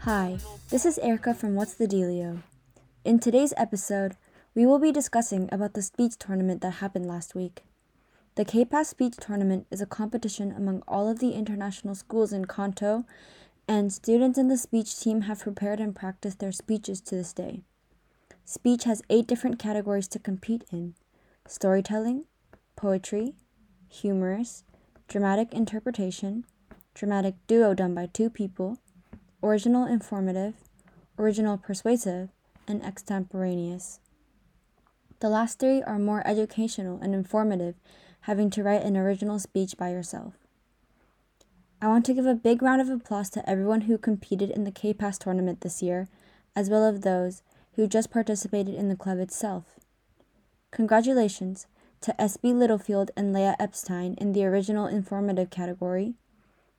Hi, this is Erica from What's the Dealio. In today's episode, we will be discussing about the speech tournament that happened last week. The KPAS Speech Tournament is a competition among all of the international schools in Kanto, and students in the speech team have prepared and practiced their speeches to this day. Speech has eight different categories to compete in storytelling, poetry, humorous, dramatic interpretation, dramatic duo done by two people, original informative, original persuasive, and extemporaneous. The last three are more educational and informative having to write an original speech by yourself. I want to give a big round of applause to everyone who competed in the K-Pass tournament this year, as well as those who just participated in the club itself. Congratulations to SB Littlefield and Leah Epstein in the original informative category,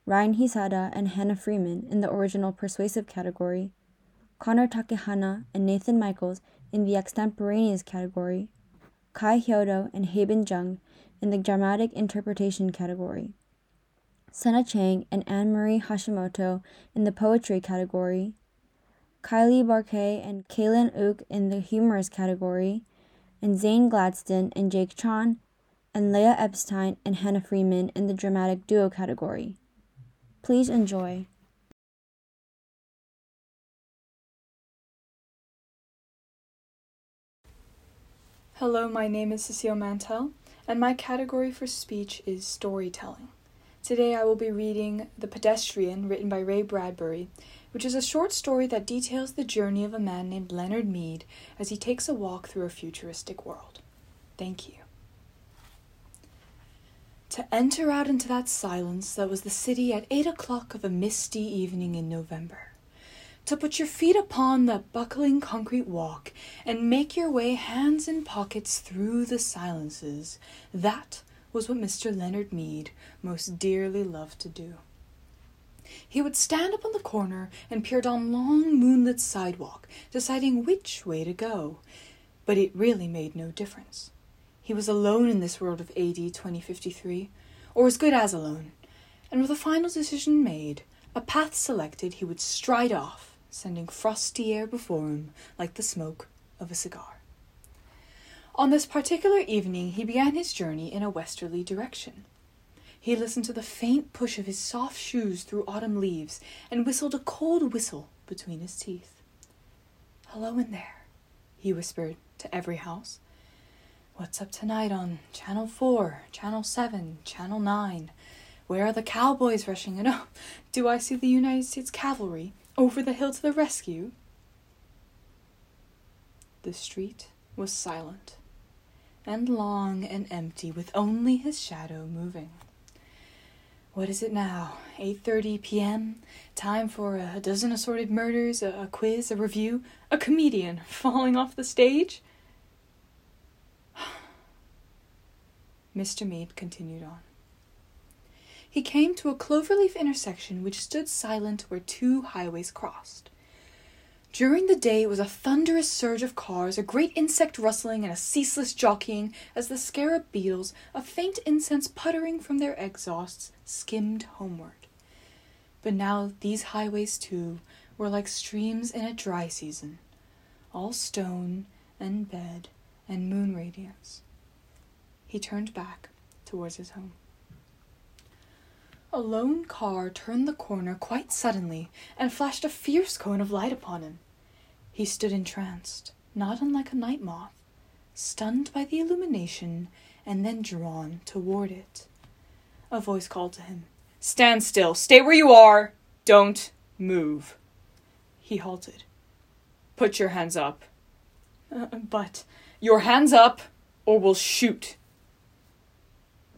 Ryan Hisada and Hannah Freeman in the original persuasive category, Connor Takehana and Nathan Michaels in the extemporaneous category, Kai Hyodo and Haben Jung in the dramatic interpretation category. Senna Chang and Anne Marie Hashimoto in the poetry category, Kylie Barkay and Kaylin Ook in the humorous category, and Zane Gladstone and Jake Chan, and Leah Epstein and Hannah Freeman in the dramatic duo category. Please enjoy. Hello, my name is Cecile Mantel and my category for speech is storytelling. Today I will be reading The Pedestrian, written by Ray Bradbury, which is a short story that details the journey of a man named Leonard Mead as he takes a walk through a futuristic world. Thank you. To enter out into that silence that was the city at eight o'clock of a misty evening in November to put your feet upon that buckling concrete walk and make your way hands in pockets through the silences. That was what Mr. Leonard Mead most dearly loved to do. He would stand up on the corner and peer down long moonlit sidewalk, deciding which way to go. But it really made no difference. He was alone in this world of AD 2053, or as good as alone, and with a final decision made, a path selected, he would stride off, sending frosty air before him like the smoke of a cigar. On this particular evening, he began his journey in a westerly direction. He listened to the faint push of his soft shoes through autumn leaves and whistled a cold whistle between his teeth. Hello in there, he whispered to every house. What's up tonight on Channel 4, Channel 7, Channel 9? Where are the cowboys rushing? And oh, do I see the United States cavalry over the hill to the rescue? The street was silent, and long and empty, with only his shadow moving. What is it now? 8:30 p.m. Time for a dozen assorted murders, a, a quiz, a review, a comedian falling off the stage? Mr. Mead continued on he came to a cloverleaf intersection which stood silent where two highways crossed. During the day it was a thunderous surge of cars, a great insect rustling, and a ceaseless jockeying as the scarab beetles, a faint incense puttering from their exhausts, skimmed homeward. But now these highways, too, were like streams in a dry season, all stone and bed and moon radiance. He turned back towards his home. A lone car turned the corner quite suddenly and flashed a fierce cone of light upon him. He stood entranced, not unlike a night moth, stunned by the illumination and then drawn toward it. A voice called to him, Stand still! Stay where you are! Don't move! He halted. Put your hands up. Uh, but. Your hands up, or we'll shoot!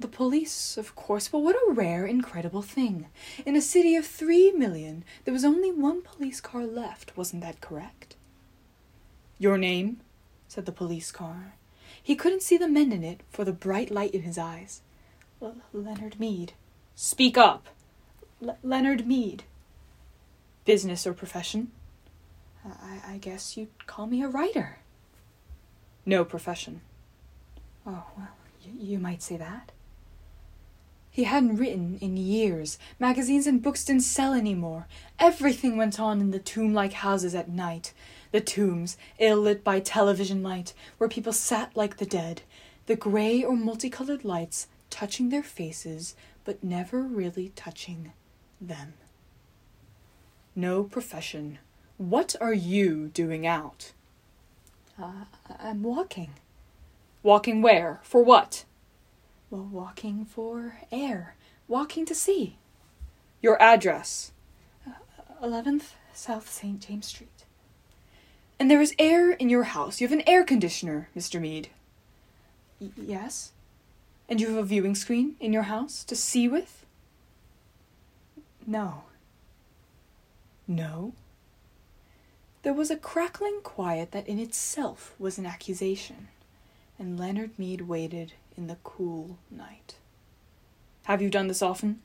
The police, of course, but what a rare, incredible thing. In a city of three million, there was only one police car left, wasn't that correct? Your name? said the police car. He couldn't see the men in it for the bright light in his eyes. L- Leonard Mead. Speak up! L- Leonard Mead. Business or profession? I-, I guess you'd call me a writer. No profession. Oh, well, y- you might say that. He hadn't written in years. Magazines and books didn't sell anymore. Everything went on in the tomb like houses at night. The tombs, ill lit by television light, where people sat like the dead, the gray or multicolored lights touching their faces, but never really touching them. No profession. What are you doing out? Uh, I'm walking. Walking where? For what? Well, walking for air. Walking to see. Your address? Uh, 11th South St. James Street. And there is air in your house. You have an air conditioner, Mr. Mead. Y- yes. And you have a viewing screen in your house to see with? No. No? There was a crackling quiet that in itself was an accusation, and Leonard Mead waited in the cool night. Have you done this often?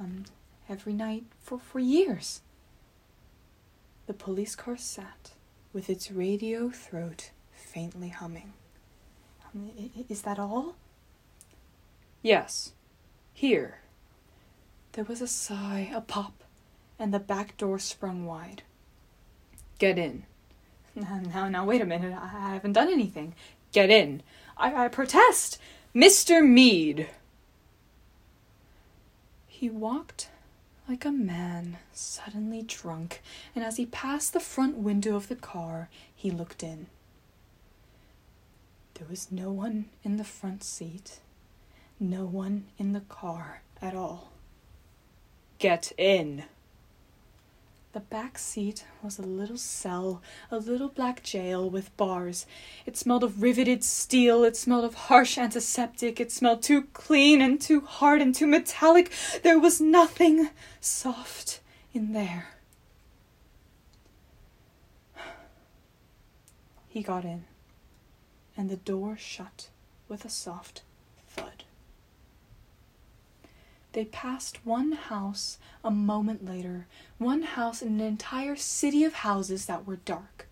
Um, every night for, for years. The police car sat, with its radio throat faintly humming. Um, is that all? Yes. Here. There was a sigh, a pop, and the back door sprung wide. Get in. Now, now, now, wait a minute. I haven't done anything. Get in. I, I protest. Mr. Mead. He walked like a man suddenly drunk, and as he passed the front window of the car, he looked in. There was no one in the front seat, no one in the car at all. Get in. The back seat was a little cell, a little black jail with bars. It smelled of riveted steel, it smelled of harsh antiseptic, it smelled too clean and too hard and too metallic. There was nothing soft in there. He got in, and the door shut with a soft They passed one house a moment later, one house in an entire city of houses that were dark.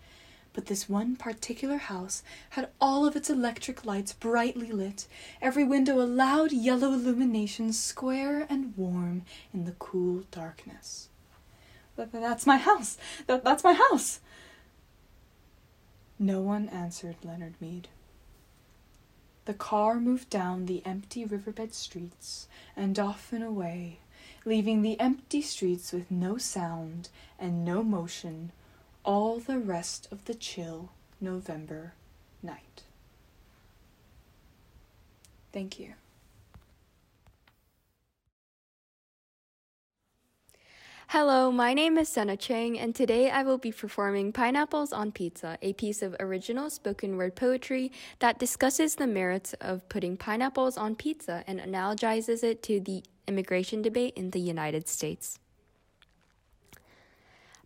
But this one particular house had all of its electric lights brightly lit, every window a loud yellow illumination, square and warm in the cool darkness. That's my house! That's my house! No one answered Leonard Mead. The car moved down the empty riverbed streets and off and away, leaving the empty streets with no sound and no motion all the rest of the chill November night. Thank you. Hello, my name is Senna Chang, and today I will be performing Pineapples on Pizza, a piece of original spoken word poetry that discusses the merits of putting pineapples on pizza and analogizes it to the immigration debate in the United States.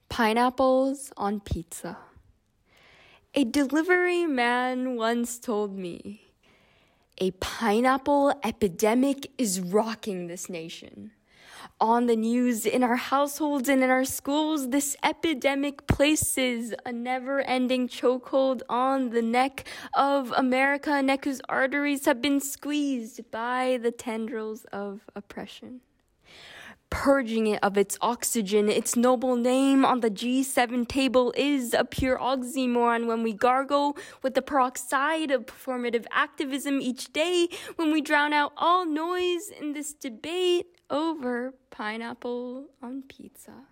Pineapples on pizza. A delivery man once told me a pineapple epidemic is rocking this nation on the news, in our households, and in our schools, this epidemic places a never ending chokehold on the neck of America, a neck whose arteries have been squeezed by the tendrils of oppression purging it of its oxygen. Its noble name on the G7 table is a pure oxymoron when we gargle with the peroxide of performative activism each day, when we drown out all noise in this debate over pineapple on pizza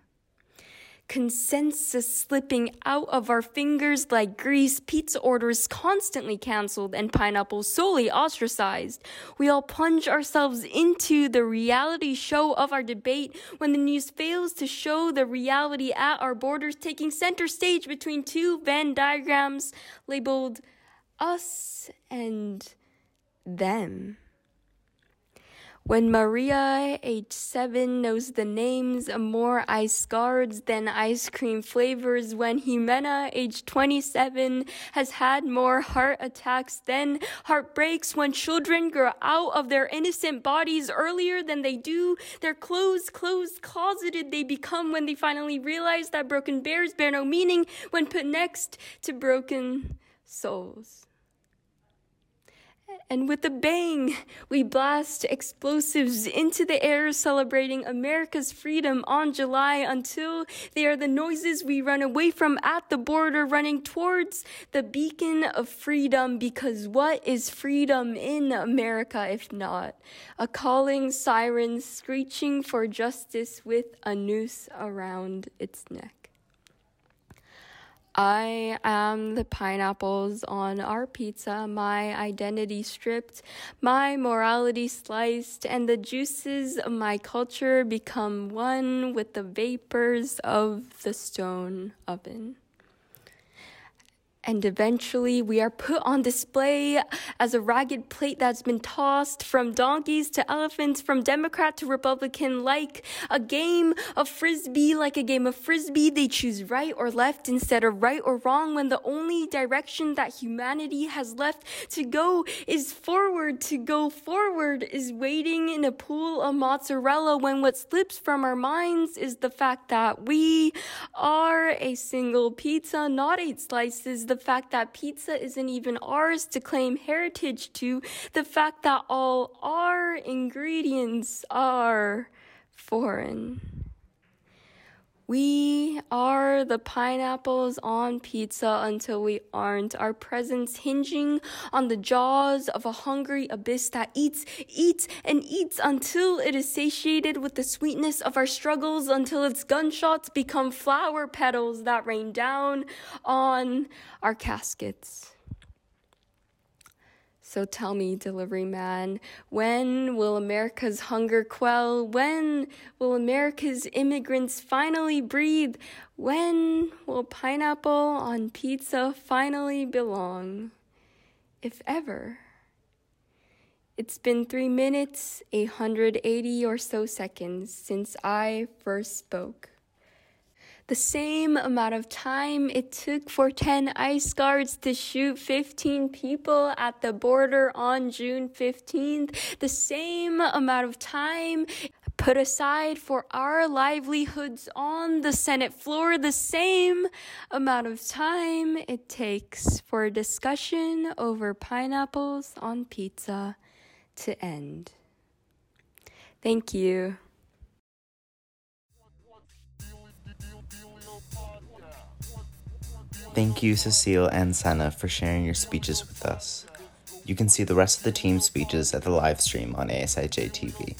consensus slipping out of our fingers like grease, pizza orders constantly canceled, and pineapples solely ostracized. We all plunge ourselves into the reality show of our debate when the news fails to show the reality at our borders, taking center stage between two Venn diagrams labeled us and them. When Maria, age seven, knows the names of more ice guards than ice cream flavors, when Jimena, age 27, has had more heart attacks than heartbreaks, when children grow out of their innocent bodies earlier than they do, their clothes, closed, closeted they become when they finally realize that broken bears bear no meaning when put next to broken souls And with a bang, we blast explosives into the air, celebrating America's freedom on July until they are the noises we run away from at the border, running towards the beacon of freedom. Because what is freedom in America if not a calling siren screeching for justice with a noose around its neck? I am the pineapples on our pizza, my identity stripped, my morality sliced, and the juices of my culture become one with the vapors of the stone oven and eventually we are put on display as a ragged plate that's been tossed from donkeys to elephants, from Democrat to Republican, like a game of frisbee, like a game of frisbee. They choose right or left instead of right or wrong when the only direction that humanity has left to go is forward. To go forward is waiting in a pool of mozzarella when what slips from our minds is the fact that we are a single pizza, not eight slices the fact that pizza isn't even ours to claim heritage to, the fact that all our ingredients are foreign. We are the pineapples on pizza until we aren't. Our presence hinging on the jaws of a hungry abyss that eats, eats, and eats until it is satiated with the sweetness of our struggles, until its gunshots become flower petals that rain down on our caskets. So tell me, delivery man, when will America's hunger quell? When will America's immigrants finally breathe? When will pineapple on pizza finally belong? If ever. It's been three minutes, 180 or so seconds since I first spoke the same amount of time it took for 10 ICE guards to shoot 15 people at the border on June 15th, the same amount of time put aside for our livelihoods on the Senate floor, the same amount of time it takes for a discussion over pineapples on pizza to end. Thank you. Thank you, Cecile and Sana, for sharing your speeches with us. You can see the rest of the team's speeches at the live stream on ASIJ TV.